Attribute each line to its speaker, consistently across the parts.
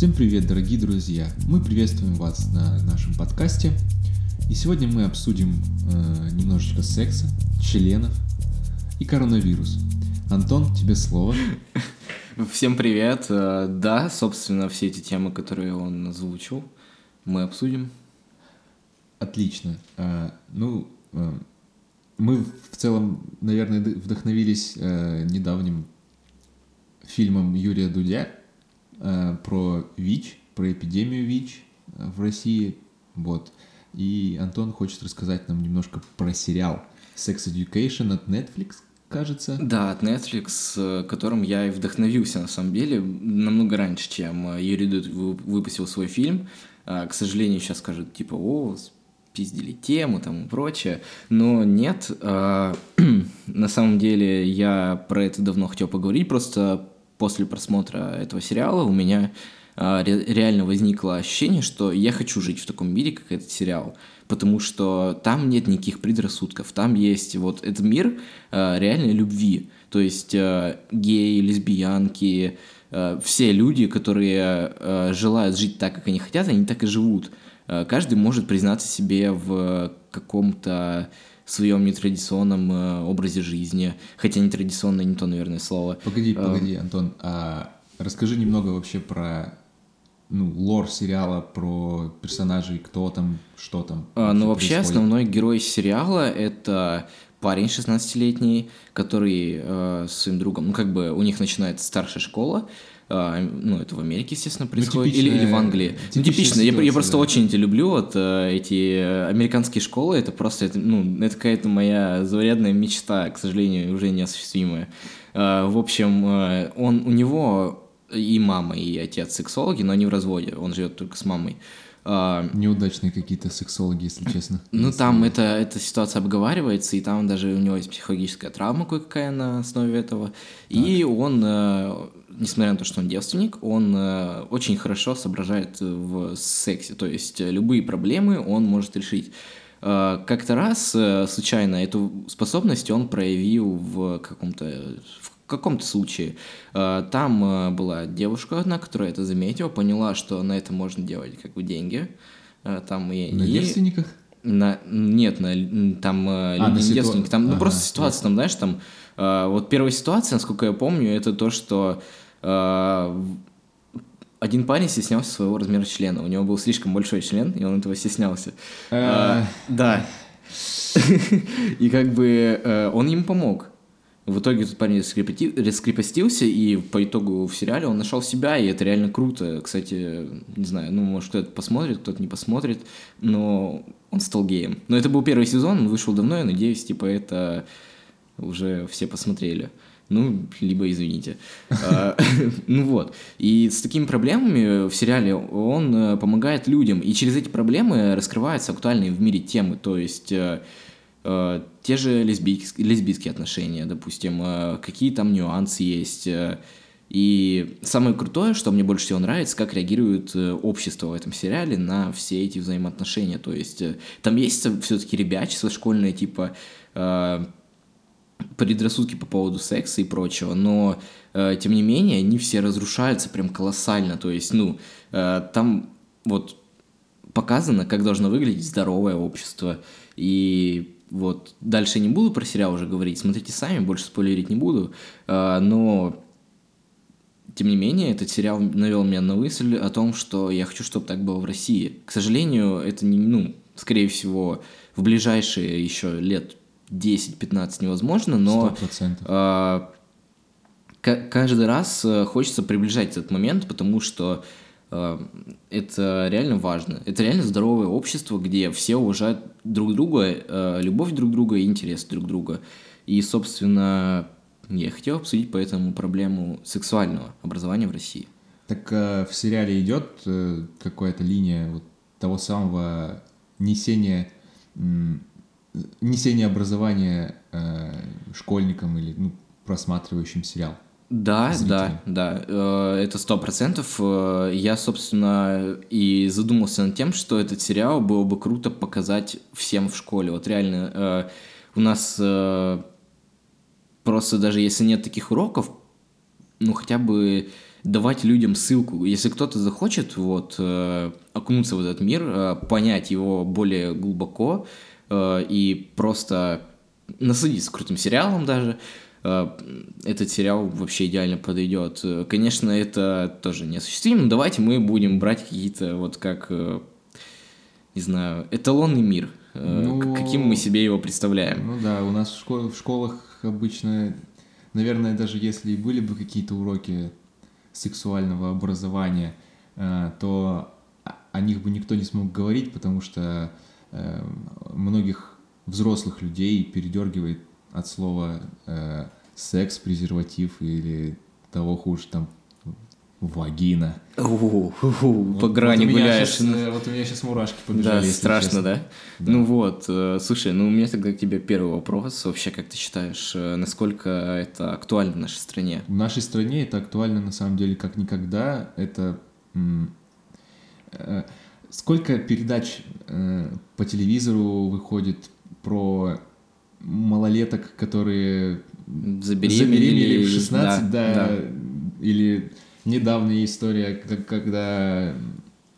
Speaker 1: Всем привет, дорогие друзья! Мы приветствуем вас на нашем подкасте. И сегодня мы обсудим э, немножечко секса, членов и коронавирус. Антон, тебе слово.
Speaker 2: Всем привет. Э, да, собственно, все эти темы, которые он озвучил, мы обсудим.
Speaker 1: Отлично. А, ну, а, мы в целом, наверное, вдохновились недавним фильмом Юрия Дудя про ВИЧ, про эпидемию ВИЧ в России. Вот. И Антон хочет рассказать нам немножко про сериал Sex Education от Netflix, кажется.
Speaker 2: Да, от Netflix, которым я и вдохновился, на самом деле, намного раньше, чем Юрий Дуд выпустил свой фильм. К сожалению, сейчас скажут, типа, о, пиздили тему там и прочее. Но нет, э, на самом деле я про это давно хотел поговорить, просто после просмотра этого сериала у меня ре- реально возникло ощущение, что я хочу жить в таком мире, как этот сериал, потому что там нет никаких предрассудков, там есть вот этот мир э, реальной любви, то есть э, геи, лесбиянки, все люди, которые желают жить так, как они хотят, они так и живут. Каждый может признаться себе в каком-то своем нетрадиционном э, образе жизни, хотя нетрадиционное не то, наверное, слово.
Speaker 1: Погоди, э, погоди, Антон, а расскажи немного вообще про ну, лор сериала, про персонажей, кто там, что там.
Speaker 2: А, ну, вообще, происходит. основной герой сериала — это парень 16-летний, который э, с своим другом, ну, как бы у них начинается старшая школа, а, ну, это в Америке, естественно, ну, происходит, ну, или, или в Англии. Ну, типично, я, я просто да. очень эти люблю, вот э, эти американские школы, это просто, это, ну, это какая-то моя заурядная мечта, к сожалению, уже неосуществимая. А, в общем, э, он, у него и мама, и отец сексологи, но они в разводе, он живет только с мамой.
Speaker 1: А, Неудачные какие-то сексологи, если честно.
Speaker 2: Ну, там это, эта ситуация обговаривается, и там даже у него есть психологическая травма кое-какая на основе этого. Так. И он, э, несмотря на то, что он девственник, он э, очень хорошо соображает в сексе. То есть любые проблемы он может решить. Э, как-то раз случайно эту способность он проявил в каком-то в каком-то случае. Э, там э, была девушка одна, которая это заметила, поняла, что на это можно делать как бы деньги. Э, там и,
Speaker 1: на и... девственниках?
Speaker 2: На, нет, на, там а, не ситу... девственники, там ну, ага, просто ситуация, там, знаешь, там, вот первая ситуация, насколько я помню, это то, что один парень стеснялся своего размера члена. У него был слишком большой член, и он этого стеснялся. Да. И как бы он им помог. В итоге этот парень раскрепостился, и по итогу в сериале он нашел себя, и это реально круто. Кстати, не знаю, ну, может, кто-то посмотрит, кто-то не посмотрит, но он стал геем. Но это был первый сезон, он вышел давно, я надеюсь, типа, это уже все посмотрели. Ну, либо извините. А, ну вот. И с такими проблемами в сериале он э, помогает людям, и через эти проблемы раскрываются актуальные в мире темы. То есть э, Э, те же лесбийские, отношения, допустим, какие там нюансы есть. И самое крутое, что мне больше всего нравится, как реагирует общество в этом сериале на все эти взаимоотношения. То есть там есть все-таки ребячество школьное, типа предрассудки по поводу секса и прочего, но тем не менее они все разрушаются прям колоссально. То есть, ну, там вот показано, как должно выглядеть здоровое общество. И вот. Дальше не буду про сериал уже говорить, смотрите сами, больше спойлерить не буду. А, но, тем не менее, этот сериал навел меня на мысль о том, что я хочу, чтобы так было в России. К сожалению, это не, ну, скорее всего, в ближайшие еще лет 10-15 невозможно, но... 100%. А, каждый раз э, хочется приближать этот момент, потому что Э, это реально важно. Это реально здоровое общество, где все уважают друг друга, э, любовь друг друга и интерес друг друга. И, собственно, я хотел обсудить поэтому проблему сексуального образования в России.
Speaker 1: Так в сериале идет какая-то линия вот того самого несения, несения образования школьникам или ну, просматривающим сериал?
Speaker 2: Да, зрителям. да, да, э, это сто процентов. Э, я, собственно, и задумался над тем, что этот сериал было бы круто показать всем в школе. Вот реально, э, у нас просто даже если нет таких уроков, ну хотя бы давать людям ссылку. Если кто-то захочет вот э, окунуться в этот мир, э, понять его более глубоко э, и просто насладиться крутым сериалом даже, э, этот сериал вообще идеально подойдет. Конечно, это тоже неосуществимо, но давайте мы будем брать какие-то вот как, э, не знаю, эталонный мир, э,
Speaker 1: Ну,
Speaker 2: каким мы себе его представляем.
Speaker 1: Ну да, у нас в, школ- в школах обычно, наверное, даже если и были бы какие-то уроки сексуального образования, э, то о них бы никто не смог говорить, потому что э, многих взрослых людей передергивает от слова э, секс, презерватив или того хуже там вагина.
Speaker 2: О, по
Speaker 1: Вот-
Speaker 2: грани
Speaker 1: вот
Speaker 2: гуляешь.
Speaker 1: щас, э, вот у меня сейчас мурашки побежали.
Speaker 2: Да, страшно,
Speaker 1: честно.
Speaker 2: да? Ну вот, э, слушай, ну у меня тогда к тебе первый вопрос. Вообще, как ты считаешь, насколько это актуально в нашей стране?
Speaker 1: В нашей стране это актуально на самом деле как никогда. Это сколько передач э, по телевизору выходит про малолеток, которые
Speaker 2: Забеременели,
Speaker 1: в 16, да,
Speaker 2: да.
Speaker 1: или недавняя история, когда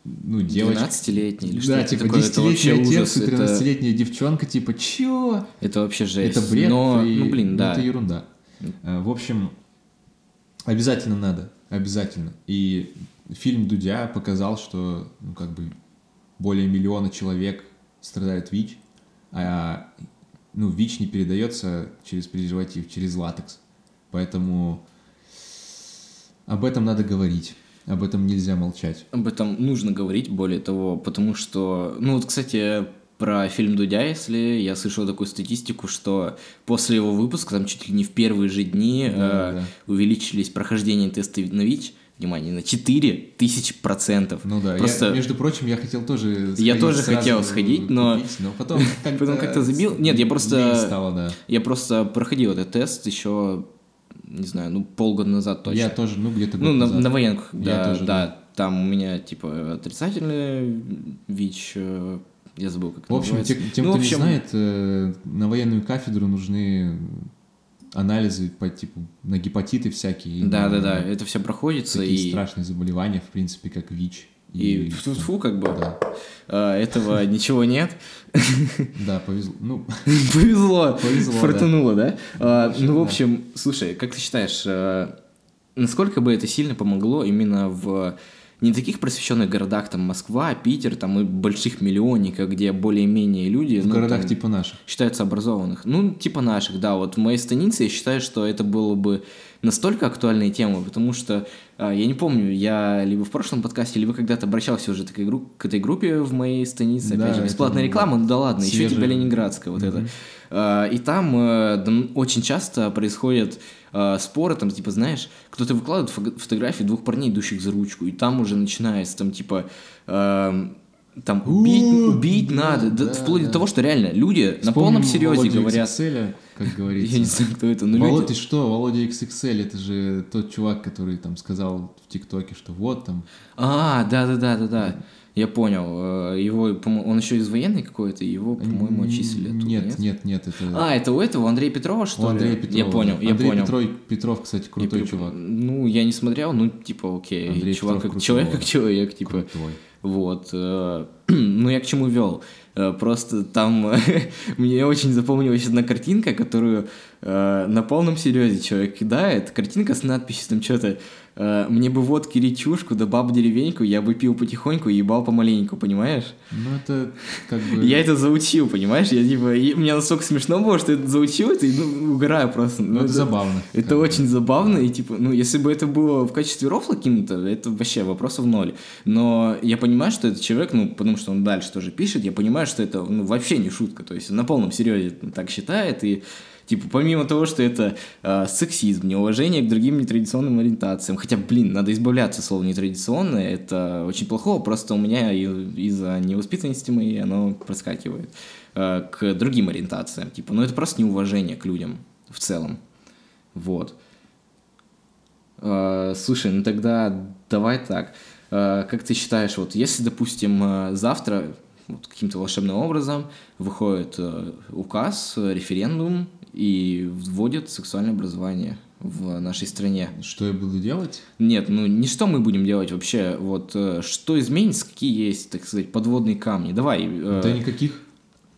Speaker 1: ну, девочка...
Speaker 2: 12-летний или
Speaker 1: да,
Speaker 2: что-то
Speaker 1: типа
Speaker 2: такое, это вообще
Speaker 1: 10-летний отец
Speaker 2: ужас,
Speaker 1: и
Speaker 2: это-
Speaker 1: 13-летняя девчонка, типа, чё?
Speaker 2: Это вообще жесть.
Speaker 1: Это бред,
Speaker 2: Но,
Speaker 1: и-
Speaker 2: ну блин,
Speaker 1: ну,
Speaker 2: да.
Speaker 1: это ерунда. Э, В общем, обязательно надо, обязательно. И фильм Дудя показал, что, ну, как бы, более миллиона человек страдает ВИЧ, а, ну, ВИЧ не передается через презерватив, через латекс. Поэтому об этом надо говорить, об этом нельзя молчать.
Speaker 2: Об этом нужно говорить, более того, потому что... Ну вот, кстати, про фильм Дудя, если я слышал такую статистику, что после его выпуска, там чуть ли не в первые же дни
Speaker 1: Да,
Speaker 2: э,
Speaker 1: да.
Speaker 2: увеличились прохождения теста на ВИЧ, внимание, на 4 тысячи процентов.
Speaker 1: Ну да,
Speaker 2: Просто...
Speaker 1: я, между прочим, я хотел тоже
Speaker 2: Я
Speaker 1: сходить
Speaker 2: тоже
Speaker 1: сразу
Speaker 2: хотел сходить, но-
Speaker 1: купить, но потом как-то,
Speaker 2: Потом как-то забил. Нет, я просто-
Speaker 1: стало, да.
Speaker 2: Я просто проходил этот тест еще, не знаю, ну полгода назад точно.
Speaker 1: Я тоже, ну, где-то
Speaker 2: Ну, на,
Speaker 1: назад.
Speaker 2: на военках,
Speaker 1: Я
Speaker 2: да,
Speaker 1: тоже,
Speaker 2: да. Там у меня, типа, отрицательный ВИЧ, э, я забыл, как
Speaker 1: В общем,
Speaker 2: называется.
Speaker 1: те- тем,
Speaker 2: Ну,
Speaker 1: кто
Speaker 2: общем,
Speaker 1: не знает, э, на военную кафедру нужны анализы по типу на гепатиты всякие.
Speaker 2: Да, да, да, это все проходится,
Speaker 1: Такие
Speaker 2: и,
Speaker 1: страшные заболевания, в принципе, как ВИЧ.
Speaker 2: и фу как бы,
Speaker 1: Да,
Speaker 2: э, этого ничего нет.
Speaker 1: да, повезло. Ну,
Speaker 2: Повезло,
Speaker 1: Повезло,
Speaker 2: фартануло, да? А,
Speaker 1: общем,
Speaker 2: ну, в
Speaker 1: да.
Speaker 2: общем, слушай, как ты считаешь, э, насколько бы это сильно помогло именно в не таких просвещенных городах, там Москва, Питер, там и больших миллионниках, где более-менее люди...
Speaker 1: в
Speaker 2: ну,
Speaker 1: городах
Speaker 2: там,
Speaker 1: типа наших.
Speaker 2: считаются образованных. Ну, типа наших, да. Вот в моей станице я считаю, что это было бы настолько актуальная тема, потому что, а, я не помню, я либо в прошлом подкасте, либо когда-то обращался уже к, игру- к этой группе в моей станице,
Speaker 1: Да,
Speaker 2: опять же,
Speaker 1: это
Speaker 2: бесплатная
Speaker 1: было
Speaker 2: реклама, ну да ладно, еще
Speaker 1: свежее.
Speaker 2: типа Ленинградская вот это. А, И там э, очень часто происходят а, споры, там, типа, знаешь, кто-то выкладывает фото- фотографии двух парней, идущих за ручку, и там уже начинается, там, типа, эм, там, убить, убить надо, да,
Speaker 1: да,
Speaker 2: вплоть
Speaker 1: да.
Speaker 2: до того, что реально люди на
Speaker 1: Вспомним
Speaker 2: полном серьезе говорят,
Speaker 1: XXL, как говорится.
Speaker 2: я не знаю, кто это, но
Speaker 1: Володя,
Speaker 2: люди...
Speaker 1: ты что, Володя XXL, это же тот чувак, который там сказал в ТикТоке, что вот там,
Speaker 2: А, да-да-да-да-да, я понял, э, его, он еще из военной какой-то, его, по-моему, отчислили оттуда,
Speaker 1: Нет, нет, нет, это
Speaker 2: А, это у этого, у Андрея Петрова, что
Speaker 1: у
Speaker 2: ли?
Speaker 1: Андрея Петрова.
Speaker 2: Я понял, я
Speaker 1: Андрей
Speaker 2: понял.
Speaker 1: Петров, Петров, кстати, крутой
Speaker 2: Я
Speaker 1: чувак.
Speaker 2: Ну, я не смотрел, ну, типа, окей,
Speaker 1: Андрей
Speaker 2: чувак
Speaker 1: Петров
Speaker 2: как
Speaker 1: крутой.
Speaker 2: человек, как человек, типа,
Speaker 1: Крутой.
Speaker 2: Вот. э, Ну, я к чему вел? Э, Просто там мне очень запомнилась одна картинка, которую на полном серьезе человек кидает. Картинка с надписью там что-то «Мне бы водки речушку, да бабу деревеньку, я бы пил потихоньку и ебал помаленьку», понимаешь?
Speaker 1: Ну, это как бы...
Speaker 2: Я это заучил, понимаешь? Я типа, и мне настолько смешно было, что я это заучил это, и ну, угораю просто.
Speaker 1: Ну, это забавно.
Speaker 2: Это
Speaker 1: Как бы.
Speaker 2: очень забавно, и типа, ну, если бы это было в качестве рофла кинуто, это вообще вопросов ноль. Но я понимаю, что этот человек, ну, потому что он дальше тоже пишет, я понимаю, что это ну, вообще не шутка, то есть на полном серьезе так считает, и Типа, помимо того, что это э, сексизм, неуважение к другим нетрадиционным ориентациям, хотя, блин, надо избавляться слова нетрадиционное, это очень плохо, просто у меня из-за невоспитанности моей оно проскакивает э, к другим ориентациям, типа, ну это просто неуважение к людям в целом, вот. Э, слушай, ну тогда давай так. Э, как ты считаешь, вот если, допустим, завтра вот, каким-то волшебным образом выходит э, указ, референдум и вводят сексуальное образование в нашей стране.
Speaker 1: Что я буду делать?
Speaker 2: Нет, ну не что мы будем делать вообще, вот э, что изменится, какие есть, так сказать, подводные камни. Давай.
Speaker 1: Э... Да никаких.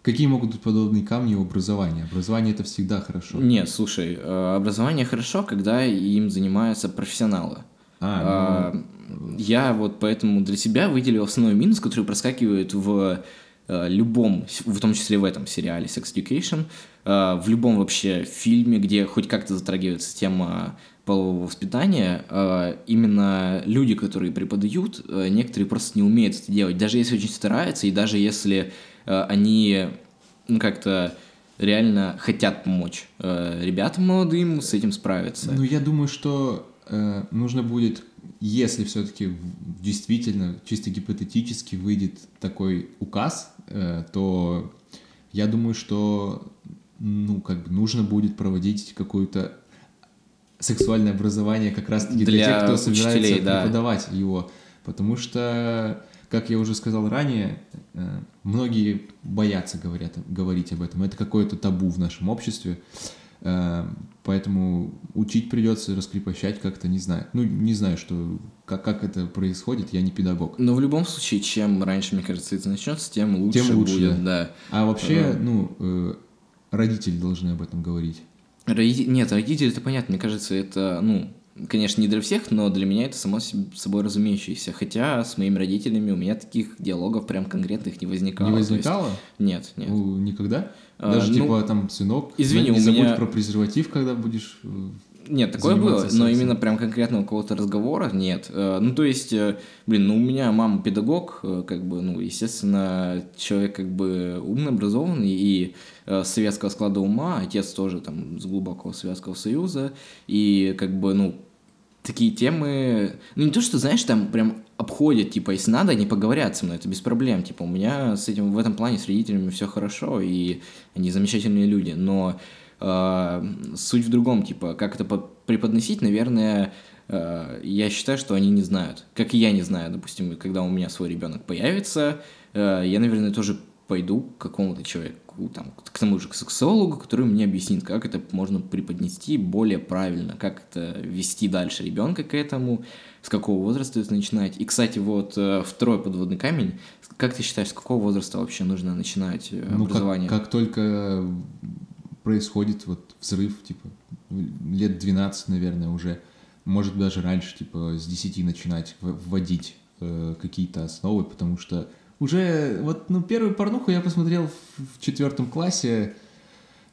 Speaker 1: Какие могут быть подводные камни у образования? Образование это всегда хорошо.
Speaker 2: Нет, слушай, э, образование хорошо, когда им занимаются профессионалы. А, ну... а, я вот поэтому для себя выделил основной минус, который проскакивает в э, любом, в том числе в этом сериале Sex Education, Э, в любом вообще фильме, где хоть как-то затрагивается тема полового воспитания, э, именно люди, которые преподают, э, некоторые просто не умеют это делать, даже если очень стараются, и даже если они ну, как-то реально хотят помочь ребятам молодым с этим справиться.
Speaker 1: Ну, я думаю, что э, нужно будет, если все-таки действительно, чисто гипотетически выйдет такой указ, э, то я думаю, что ну, как бы нужно будет проводить какое-то сексуальное образование как раз-таки для, для тех, кто собирается учителей, преподавать да. его. Потому что, как я уже сказал ранее, э, многие боятся говорят, говорить об этом. Это какое-то табу в нашем обществе. Э, поэтому учить придется, раскрепощать как-то, не знаю. Ну, не знаю, что, как, как это происходит, я не педагог.
Speaker 2: Но в любом случае, чем раньше, мне кажется, это начнется, тем лучше, тем лучше будет, да. да.
Speaker 1: А вообще, uh ну, э, родители должны об этом говорить.
Speaker 2: Роди... Нет, родители, это понятно, мне кажется, это, ну, конечно, не для всех, но для меня это само собой разумеющееся. Хотя с моими родителями у меня таких диалогов прям конкретных не возникало.
Speaker 1: Не возникало? Есть...
Speaker 2: Нет, нет.
Speaker 1: Ну, никогда? А, Даже а, типа ну, там, сынок, извини, не у забудь меня... про презерватив, когда будешь э,
Speaker 2: нет, такое было, сексом. но именно прям конкретного какого-то разговора нет. Э, ну, то есть, э, блин, ну, у меня мама педагог, как бы, ну, естественно, человек как бы умный, образованный и советского склада ума, отец тоже там с глубокого Советского Союза, и как бы, ну, такие темы, ну, не то, что, знаешь, там прям обходят, типа, если надо, они поговорят со мной, это без проблем, типа, у меня с этим, в этом плане с родителями все хорошо, и они замечательные люди, но Э, суть в другом, типа, как это преподносить, наверное, э, я считаю, что они не знают. Как и я не знаю, допустим, когда у меня свой ребенок появится, э, я, наверное, тоже пойду к какому-то человеку, там, к тому же к сексологу, который мне объяснит, как это можно преподнести более правильно, как это вести дальше ребенка к этому, с какого возраста это начинать. И, кстати, вот второй подводный камень. Как ты считаешь, с какого возраста вообще нужно начинать ну, образование?
Speaker 1: Как, как только происходит вот взрыв, типа, лет 12, наверное, уже, может даже раньше, типа, с 10 начинать вводить э, какие-то основы, потому что уже, вот, ну, первую порнуху я посмотрел в, в четвертом классе,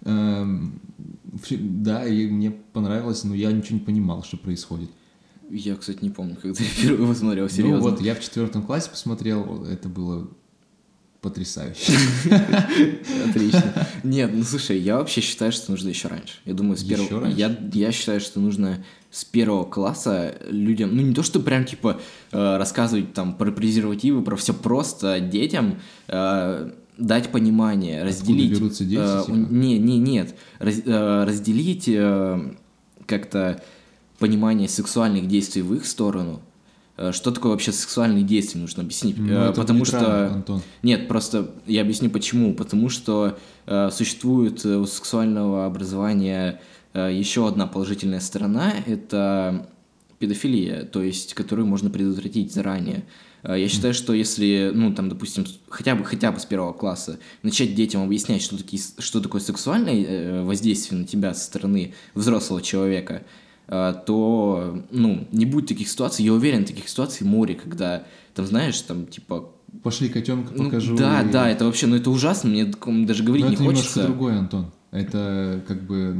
Speaker 1: э, в, да, и мне понравилось, но я ничего не понимал, что происходит.
Speaker 2: Я, кстати, не помню, когда я впервые посмотрел, серьезно.
Speaker 1: Ну вот, я в четвертом классе посмотрел, это было потрясающе.
Speaker 2: Отлично. Нет, ну слушай, я вообще считаю, что нужно еще раньше. Я думаю, с первого... Я, я считаю, что нужно с первого класса людям, ну не то, что прям типа э, рассказывать там про презервативы, про все просто детям, э, дать понимание, разделить.
Speaker 1: Откуда берутся дети? Э,
Speaker 2: типа? Не, не, нет. Раз, э, разделить э, как-то понимание сексуальных действий в их сторону, Э, что такое вообще сексуальные действия, нужно объяснить. Ну,
Speaker 1: э, потому что... Антон.
Speaker 2: Нет, просто я объясню почему. Потому что э, существует у сексуального образования э, еще одна положительная сторона — это педофилия, то есть которую можно предотвратить заранее. Э, я считаю, что если, ну, там, допустим, хотя бы, хотя бы с первого класса начать детям объяснять, что, такие, что такое сексуальное воздействие на тебя со стороны взрослого человека, то, ну, не будет таких ситуаций. Я уверен, таких ситуаций море, когда, там, знаешь, там, типа...
Speaker 1: Пошли котенка ну, покажу.
Speaker 2: Да, и... да, это вообще, ну, это ужасно, мне даже говорить Но не
Speaker 1: это
Speaker 2: хочется.
Speaker 1: это другое, Антон. Это как бы...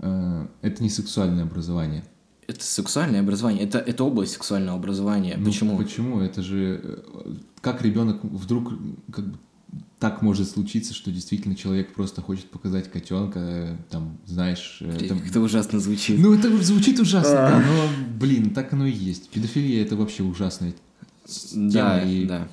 Speaker 1: Э, это не сексуальное образование.
Speaker 2: Это сексуальное образование, это, это область сексуального образования. Ну, почему?
Speaker 1: Почему? Это же э, как ребенок вдруг как бы так может случиться, что действительно человек просто хочет показать котенка, там, знаешь...
Speaker 2: Э, там... Это ужасно звучит.
Speaker 1: Ну, это звучит ужасно, да, но, блин, так оно и есть. Педофилия — это вообще ужасная тема, да, и да.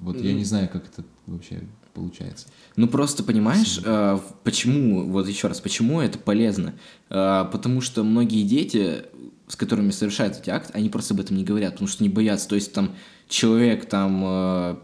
Speaker 1: вот я не знаю, как это вообще получается.
Speaker 2: Ну просто понимаешь, э, почему, вот еще раз, почему это полезно? Э, потому что многие дети, с которыми совершают эти акты, они просто об этом не говорят, потому что не боятся. То есть там человек там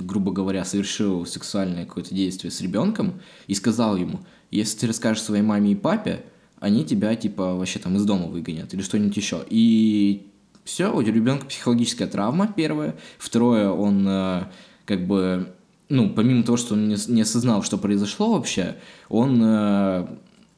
Speaker 2: грубо говоря, совершил сексуальное какое-то действие с ребенком и сказал ему, если ты расскажешь своей маме и папе, они тебя, типа, вообще там из дома выгонят или что-нибудь еще. И все, у ребенка психологическая травма, первое. Второе, он э, как бы, ну, помимо того, что он не, не осознал, что произошло вообще, он э,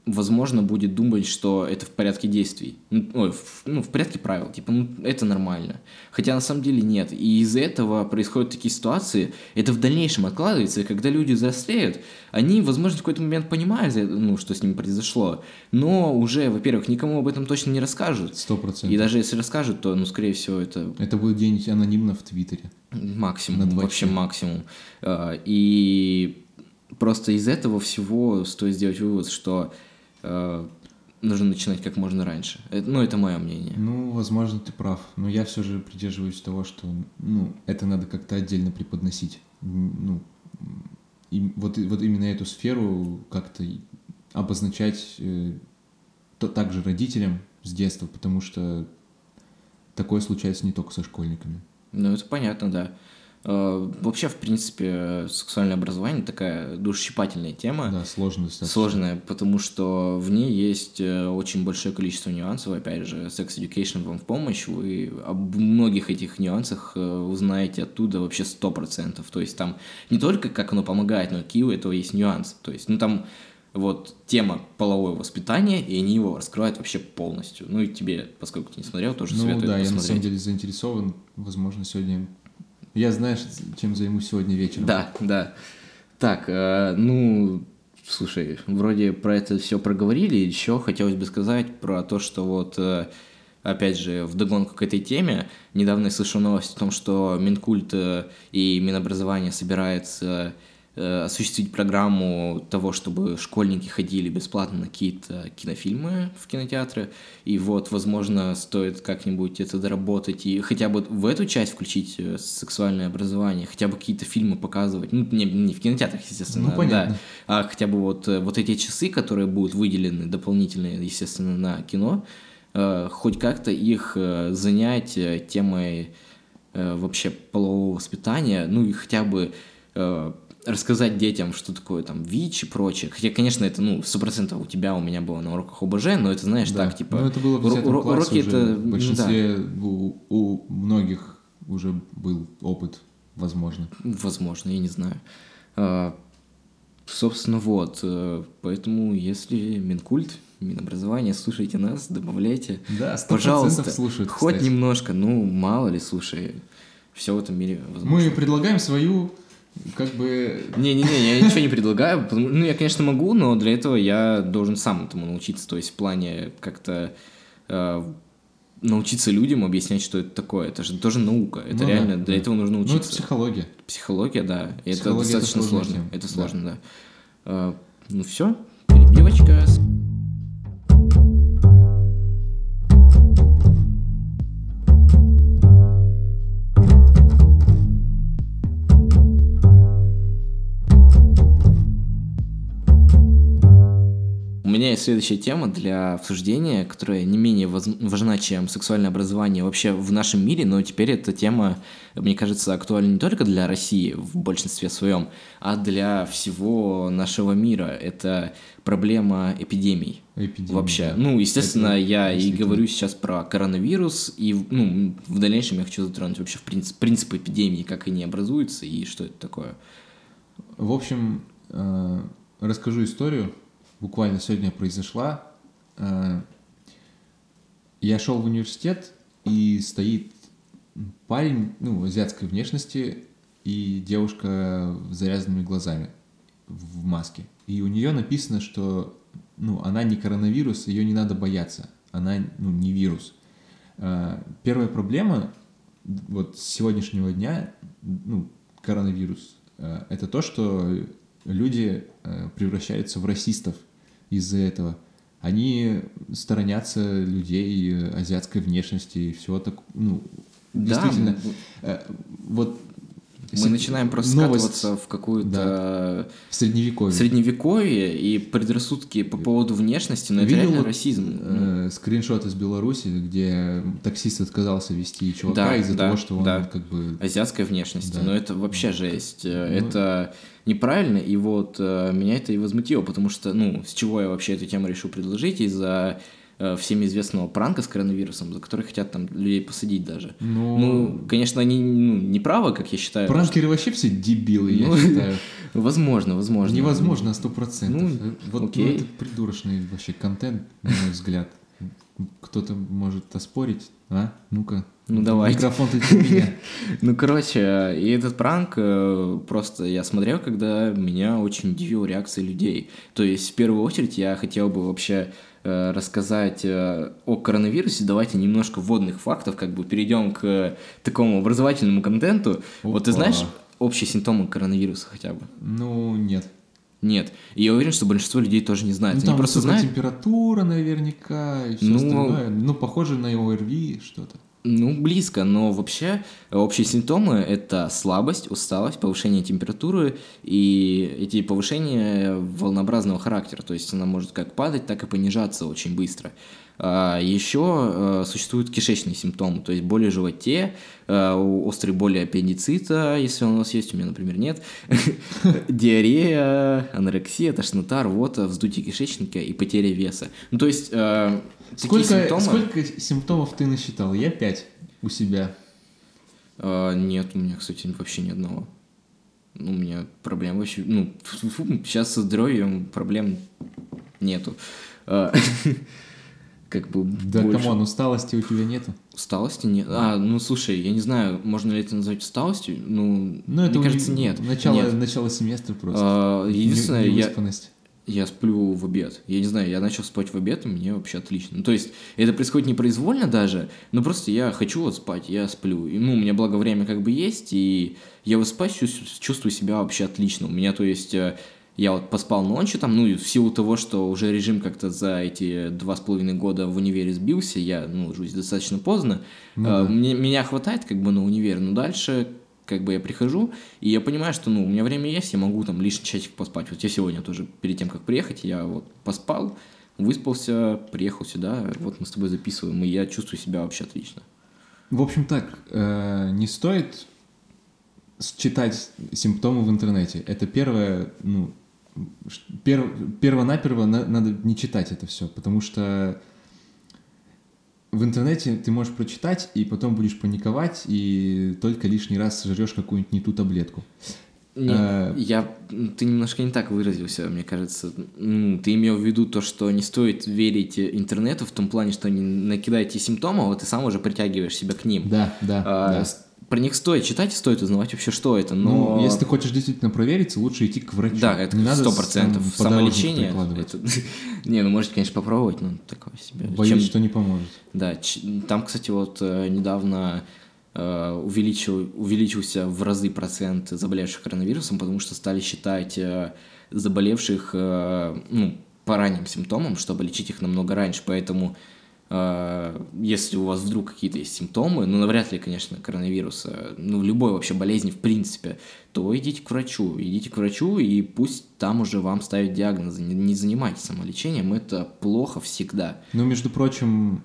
Speaker 2: возможно, будет думать, что это в порядке действий. Ну, ой, в, ну, в порядке правил. Типа, ну, это нормально. Хотя на самом деле нет. И из-за этого происходят такие ситуации. Это в дальнейшем откладывается. И когда люди взрослеют, они, возможно, в какой-то момент понимают, ну, что с ними произошло. Но уже, во-первых, никому об этом точно не расскажут.
Speaker 1: Сто процентов.
Speaker 2: И даже если расскажут, то, ну, скорее всего, это...
Speaker 1: Это будет где-нибудь анонимно в Твиттере.
Speaker 2: Максимум. Вообще максимум. А, и просто из этого всего стоит сделать вывод, что нужно начинать как можно раньше. Это, ну, это мое мнение.
Speaker 1: Ну, возможно, ты прав. Но я все же придерживаюсь того, что ну, это надо как-то отдельно преподносить. Ну, и вот, вот именно эту сферу как-то обозначать э, то, также родителям с детства, потому что такое случается не только со школьниками.
Speaker 2: Ну, это понятно, да. Э, вообще, в принципе, сексуальное образование такая душесчипательная тема.
Speaker 1: Да, сложная
Speaker 2: Сложная, потому что в ней есть э, очень большое количество нюансов. Опять же, Sex Education вам в помощь. Вы об многих этих нюансах э, узнаете оттуда вообще сто процентов. То есть там не только как оно помогает, но какие у этого есть нюансы. То есть, ну там вот тема половое воспитание, и они его раскрывают вообще полностью. Ну и тебе, поскольку ты не смотрел, тоже
Speaker 1: ну,
Speaker 2: советую
Speaker 1: да, посмотреть. я на самом деле заинтересован. Возможно, сегодня я знаешь, чем займусь сегодня вечером.
Speaker 2: Да, да. Так, э, ну, слушай, вроде про это все проговорили. Еще хотелось бы сказать про то, что вот, э, опять же, в догонку к этой теме, недавно я слышал новость о том, что Минкульт э, и Минобразование собирается Э, осуществить программу того, чтобы школьники ходили бесплатно на какие-то кинофильмы в кинотеатры. И вот, возможно, стоит как-нибудь это доработать и хотя бы в эту часть включить э, сексуальное образование, хотя бы какие-то фильмы показывать. Ну, не, не в кинотеатрах, естественно,
Speaker 1: ну, понятно.
Speaker 2: да, а хотя бы вот, э, вот эти часы, которые будут выделены дополнительные, естественно, на кино, хоть как-то их занять темой вообще полового воспитания, ну и хотя бы рассказать детям, что такое там ВИЧ и прочее. Хотя, конечно, это, ну, сто процентов у тебя, у меня было на уроках ОБЖ, но это, знаешь, да. так, типа...
Speaker 1: Ну, это было в 10 ур- уроки уже. это... В большинстве, да. у, у многих уже был опыт, возможно.
Speaker 2: Возможно, я не знаю. А, собственно, вот. Э, поэтому, если Минкульт, Минобразование, слушайте нас, добавляйте.
Speaker 1: Да, 100% Пожалуйста, слушают,
Speaker 2: хоть кстати. немножко, ну, мало ли, слушай, все в этом мире
Speaker 1: возможно. Мы предлагаем свою как бы...
Speaker 2: Не-не-не, я ничего не предлагаю. Ну, я, конечно, могу, но для этого я должен сам этому научиться. То есть в плане как-то э, научиться людям объяснять, что это такое. Это же тоже наука. Это ну, реально, да, для да. этого нужно учиться. Ну, это
Speaker 1: психология.
Speaker 2: Психология, да. Психология это достаточно это сложно. Тема. Это сложно, да. да. Э, ну все, перебивочка. Меня есть следующая тема для обсуждения, которая не менее важна, чем сексуальное образование вообще в нашем мире, но теперь эта тема, мне кажется, актуальна не только для России в большинстве своем, а для всего нашего мира. Это проблема эпидемий.
Speaker 1: Эпидемия,
Speaker 2: вообще. Ну, естественно, Это я и говорю сейчас про коронавирус, и ну, в дальнейшем я хочу затронуть вообще в принцип, принципы эпидемии, как они образуются и что это такое.
Speaker 1: В общем, э, расскажу историю буквально сегодня произошла. Э, я шел в университет, и стоит парень, ну, азиатской внешности, и девушка с завязанными глазами в маске. И у нее написано, что ну, она не коронавирус, ее не надо бояться. Она ну, не вирус. Э, первая проблема вот с сегодняшнего дня, ну, коронавирус, э, это то, что люди превращаются в расистов из-за этого. Они сторонятся людей азиатской внешности и всего так, ну, действительно. Да. Э, вот
Speaker 2: Мы начинаем просто новость... скатываться в какую-то... Да.
Speaker 1: В средневековье.
Speaker 2: Средневековье и предрассудки по поводу внешности, но Видел это реально расизм.
Speaker 1: Э, скриншот из Беларуси, где таксист отказался вести чувака да, из-за да, того, что он да. как бы...
Speaker 2: Азиатская внешность. Да. Но это вообще жесть. Ну... Это неправильно, и вот э, меня это и возмутило, потому что, ну, с чего я вообще эту тему решил предложить? Из-за Э, всеми известного пранка с коронавирусом, за который хотят там людей посадить даже. Ну, ну конечно, они ну, не правы, как я считаю.
Speaker 1: Пранкеры что... вообще все дебилы, я ну, считаю.
Speaker 2: Возможно, возможно.
Speaker 1: Невозможно, сто процентов. Ну, вот окей. ну, это придурочный вообще контент, на мой взгляд. Кто-то может оспорить, а? Ну-ка.
Speaker 2: Ну давай.
Speaker 1: Микрофон ты меня.
Speaker 2: Ну, короче, и этот пранк э, просто я смотрел, когда меня очень удивила реакция людей. То есть, в первую очередь, я хотел бы вообще рассказать э, о коронавирусе, давайте немножко вводных фактов, как бы перейдем к такому образовательному контенту. Опа. Вот ты знаешь общие симптомы коронавируса хотя бы?
Speaker 1: Ну, нет.
Speaker 2: Нет. И я уверен, что большинство людей тоже не знают.
Speaker 1: Ну, там Они просто знают... температура наверняка и все ну, остальное. Ну, похоже на ОРВИ что-то.
Speaker 2: Ну, близко, но вообще общие симптомы – это слабость, усталость, повышение температуры и эти повышения волнообразного характера, то есть она может как падать, так и понижаться очень быстро. А, Еще э, существуют кишечные симптомы, то есть боли в животе, э, острые боли аппендицита, если он у нас есть, у меня, например, нет, диарея, анорексия, тошнота, рвота, вздутие кишечника и потеря веса. Ну, то есть
Speaker 1: Сколько симптомы... сколько симптомов ты насчитал? Я пять у себя.
Speaker 2: А, нет, у меня, кстати, вообще ни одного. Ну, у меня проблем вообще... Ну, сейчас со здоровьем проблем нету. А, как бы
Speaker 1: Да, больше... come on, усталости у тебя нету?
Speaker 2: Усталости нет. А, ну слушай, я не знаю, можно ли это назвать усталостью. Ну, ну это мне кажется, нет.
Speaker 1: Начало,
Speaker 2: нет.
Speaker 1: начало семестра просто.
Speaker 2: А, единственное, я, я сплю в обед. Я не знаю, я начал спать в обед, и мне вообще отлично. Ну, то есть, это происходит непроизвольно даже, но просто я хочу вот спать, я сплю. И, ну, у меня благо время как бы есть, и я вот спать чувствую себя вообще отлично. У меня, то есть, э, я вот поспал ночью там, ну, и в силу того, что уже режим как-то за эти два с половиной года в универе сбился, я, ну, ложусь достаточно поздно. Ну, да. мне, меня хватает как бы на универ, но дальше как бы я прихожу, и я понимаю, что, ну, у меня время есть, я могу там лишний часик поспать. Вот я сегодня тоже, перед тем, как приехать, я вот поспал, выспался, приехал сюда, вот мы с тобой записываем, и я чувствую себя вообще отлично.
Speaker 1: В общем так, э, не стоит читать симптомы в интернете. Это первое, ну, перв, перво-наперво надо не читать это все, потому что в интернете ты можешь прочитать, и потом будешь паниковать, и только лишний раз сожрешь какую-нибудь не ту таблетку.
Speaker 2: Не, а... я, ты немножко не так выразился, мне кажется. Ну, ты имел в виду то, что не стоит верить интернету в том плане, что они накидают тебе симптомы, а ты сам уже притягиваешь себя к ним.
Speaker 1: Да, да. А, да
Speaker 2: про них стоит читать и стоит узнавать вообще, что это. Но...
Speaker 1: Ну, если ты хочешь действительно провериться, лучше идти к врачу.
Speaker 2: Да, это сто процентов. Самолечение. Это... не, ну можете, конечно, попробовать, но такое себе.
Speaker 1: Боюсь, Чем... что не поможет.
Speaker 2: Да, там, кстати, вот э, недавно э, увеличил, увеличился в разы процент заболевших коронавирусом, потому что стали считать э, заболевших ну, по ранним симптомам, чтобы лечить их намного раньше. Поэтому если у вас вдруг какие-то есть симптомы, ну, навряд ли, конечно, коронавируса, ну, любой вообще болезни в принципе, то идите к врачу, идите к врачу, и пусть там уже вам ставят диагнозы. Не, не занимайтесь самолечением, это плохо всегда.
Speaker 1: Ну, между прочим,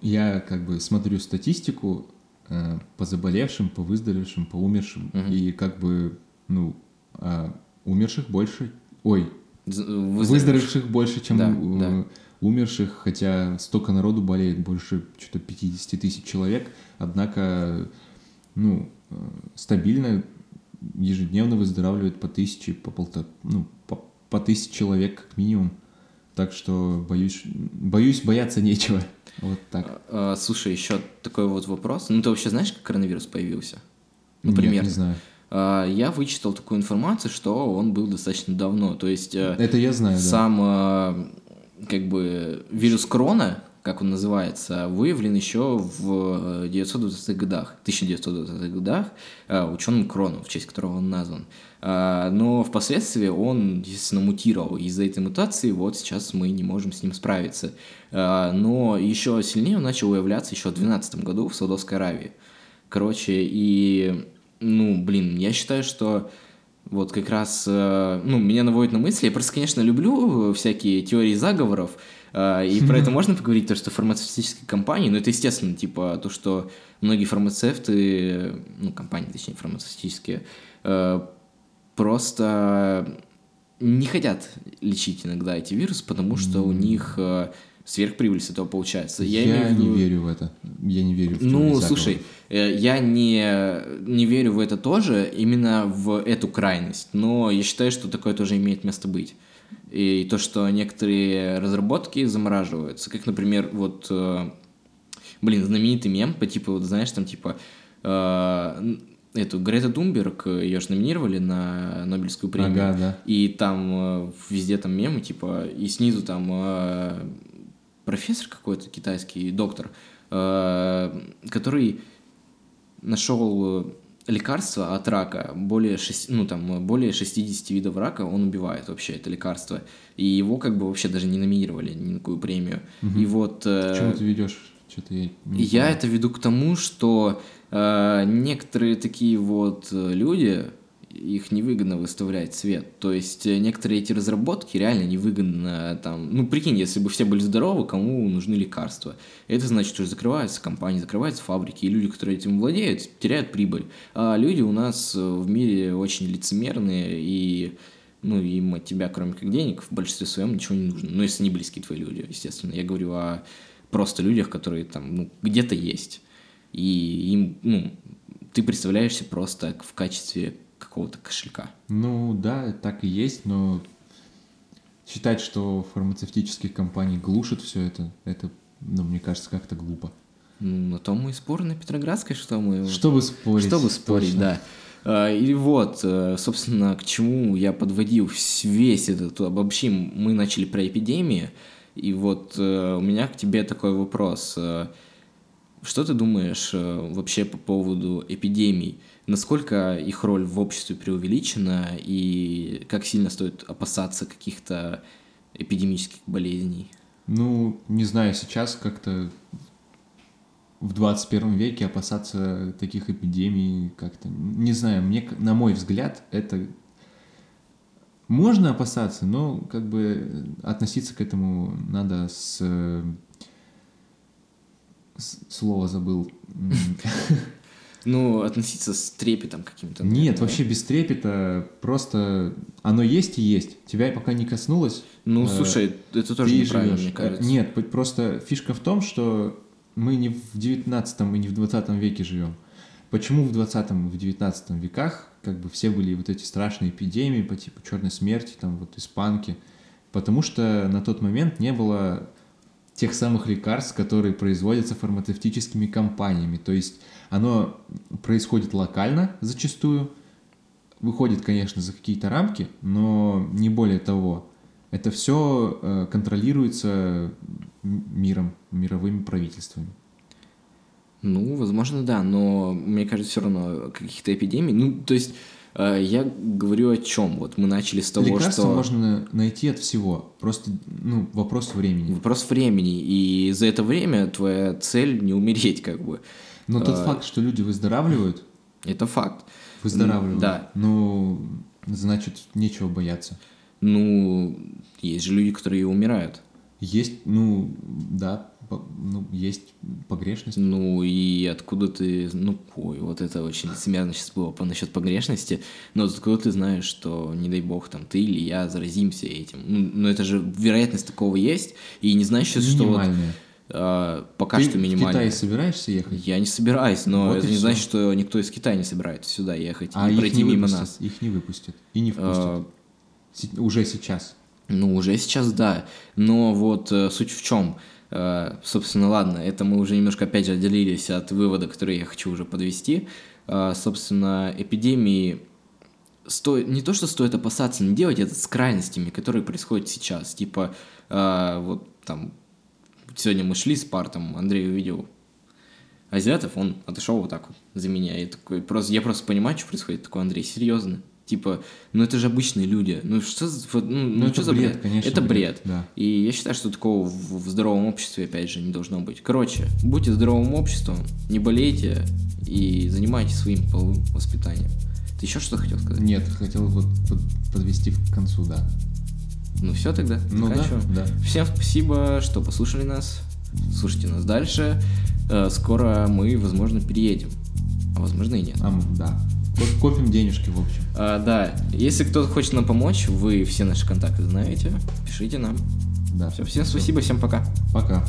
Speaker 1: я как бы смотрю статистику э, по заболевшим, по выздоровевшим, по умершим, угу. и как бы, ну, э, умерших больше, ой, выздоровевших, выздоровевших больше, чем... Да, э, да умерших, хотя столько народу болеет, больше что-то 50 тысяч человек, однако, ну, э, стабильно ежедневно выздоравливает по тысяче, по полтора, ну, по, по тысяче человек как минимум. Так что боюсь, боюсь, бояться нечего. Вот так.
Speaker 2: А, а, слушай, еще такой вот вопрос. Ну, ты вообще знаешь, как коронавирус появился? Например.
Speaker 1: Нет, не знаю.
Speaker 2: А, я вычитал такую информацию, что он был достаточно давно. То есть... Э,
Speaker 1: Это я знаю,
Speaker 2: сам да как бы вирус крона, как он называется, выявлен еще в 920-х годах, 1920-х годах э, ученым Кроном, в честь которого он назван. А, но впоследствии он, естественно, мутировал. Из-за этой мутации вот сейчас мы не можем с ним справиться. А, но еще сильнее он начал выявляться еще в 2012 году в Саудовской Аравии. Короче, и Ну, блин, я считаю, что вот как раз, э, ну, меня наводит на мысли. Я просто, конечно, люблю всякие теории заговоров, э, и про это можно поговорить, то, что фармацевтические компании, ну, это естественно, типа, то, что многие фармацевты, ну, компании, точнее, фармацевтические, э, просто не хотят лечить иногда эти вирусы, потому что у них сверхприбыль с этого получается.
Speaker 1: Я, я виду... не верю в это. Я не верю в
Speaker 2: Ну, слушай, э, я не, не верю в это тоже, именно в эту крайность. Но я считаю, что такое тоже имеет место быть. И то, что некоторые разработки замораживаются, как, например, вот, э, блин, знаменитый мем по типу, вот, знаешь, там типа э, эту Грета Тумберг, ее же номинировали на Нобелевскую премию.
Speaker 1: Ага, да.
Speaker 2: И там везде там мемы, типа, и снизу там профессор какой-то китайский, доктор, э, который нашел лекарство от рака, более, 6, ну, там, более 60 видов рака он убивает вообще это лекарство. И его как бы вообще даже не номинировали ни на какую премию. Угу. И вот...
Speaker 1: Э, К чему ты ведешь? Что-то я
Speaker 2: не я понимаю. это веду к тому, что э, некоторые такие вот люди, их невыгодно выставлять свет. То есть э, некоторые эти разработки реально невыгодно там... Ну, прикинь, если бы все были здоровы, кому нужны лекарства? Это значит, что закрываются компании, закрываются фабрики, и люди, которые этим владеют, теряют прибыль. А люди у нас э, в мире очень лицемерные, и ну, им от тебя, кроме как денег, в большинстве своем ничего не нужно. Ну, если не близкие твои люди, естественно. Я говорю о просто людях, которые там, ну, где-то есть. И им, ну, ты представляешься просто в качестве какого-то кошелька.
Speaker 1: Ну да, так и есть, но считать, что фармацевтические компании глушат все это, это, ну, мне кажется, как-то глупо.
Speaker 2: Ну, на том мы и спор на Петроградской, что мы...
Speaker 1: Чтобы спорить.
Speaker 2: Чтобы спорить, точно. да. А, и вот, э, собственно, к чему я подводил весь этот обобщим. Мы начали про эпидемии, и вот э, у меня к тебе такой вопрос. Э, что ты думаешь вообще по поводу эпидемий? Насколько их роль в обществе преувеличена и как сильно стоит опасаться каких-то эпидемических болезней?
Speaker 1: Ну, не знаю, сейчас как-то в 21 веке опасаться таких эпидемий как-то... Не знаю, мне, на мой взгляд, это... Можно опасаться, но как бы относиться к этому надо с... Слово забыл.
Speaker 2: Ну, относиться с трепетом каким-то.
Speaker 1: Нет, вообще без трепета, просто оно есть и есть. Тебя пока не коснулось.
Speaker 2: Ну, э, слушай, это тоже неправильно, живешь. мне кажется.
Speaker 1: Нет, просто фишка в том, что мы не в 19 и не в 20 веке живем. Почему в 20 и в 19 веках как бы все были вот эти страшные эпидемии по типу черной смерти, там вот испанки? Потому что на тот момент не было тех самых лекарств, которые производятся фармацевтическими компаниями. То есть оно происходит локально зачастую, выходит, конечно, за какие-то рамки, но не более того. Это все э, контролируется миром, мировыми правительствами.
Speaker 2: Ну, возможно, да, но мне кажется, все равно каких-то эпидемий. Ну, то есть я говорю о чем? Вот мы начали с того,
Speaker 1: Лекарство
Speaker 2: что...
Speaker 1: можно найти от всего. Просто, ну, вопрос времени.
Speaker 2: Вопрос времени. И за это время твоя цель не умереть, как бы.
Speaker 1: Но тот а... факт, что люди выздоравливают...
Speaker 2: Это факт.
Speaker 1: Выздоравливают. Да. Ну, значит, нечего бояться.
Speaker 2: Ну, есть же люди, которые умирают.
Speaker 1: Есть, ну, да, ну, есть погрешность.
Speaker 2: Ну, и откуда ты, ну, ой, вот это очень лицемерно сейчас было по насчет погрешности, но откуда ты знаешь, что, не дай бог, там, ты или я заразимся этим? Ну, ну это же вероятность такого есть, и не значит, что...
Speaker 1: Минимальная.
Speaker 2: А, пока ты что минимально.
Speaker 1: в Китай собираешься ехать?
Speaker 2: Я не собираюсь, но вот это не все. значит, что никто из Китая не собирается сюда ехать
Speaker 1: а и пройти мимо нас. Их не выпустят. И не впустят. А... Уже сейчас.
Speaker 2: Ну, уже сейчас да. Но вот э, суть в чем? Э, собственно, ладно, это мы уже немножко опять же отделились от вывода, который я хочу уже подвести. Э, собственно, эпидемии стоит, не то, что стоит опасаться, не делать это с крайностями, которые происходят сейчас. Типа, вот там, сегодня мы шли с партом, Андрей увидел азиатов, он отошел вот так вот за меня. И такой, просто, я просто понимаю, что происходит. Такой, Андрей, серьезно? Типа, ну это же обычные люди. Ну что за... Ну, ну,
Speaker 1: Ну,
Speaker 2: что за
Speaker 1: бред,
Speaker 2: бред?
Speaker 1: конечно,
Speaker 2: Это
Speaker 1: бред,
Speaker 2: бред.
Speaker 1: да.
Speaker 2: И я считаю, что такого в, в здоровом обществе, опять же, не должно быть. Короче, будьте здоровым обществом, не болейте и занимайтесь своим половым воспитанием. Ты еще что хотел сказать?
Speaker 1: Нет, хотел вот под- подвести к концу, да.
Speaker 2: Ну все тогда,
Speaker 1: Ну да, да.
Speaker 2: Всем спасибо, что послушали нас. Слушайте нас дальше. Э, Скоро мы, возможно, переедем. А возможно и нет.
Speaker 1: А, да. Ко- Копим денежки, в общем.
Speaker 2: А, да, если кто-то хочет нам помочь, вы все наши контакты знаете, пишите нам.
Speaker 1: Да.
Speaker 2: Все, всем спасибо, всем пока.
Speaker 1: Пока.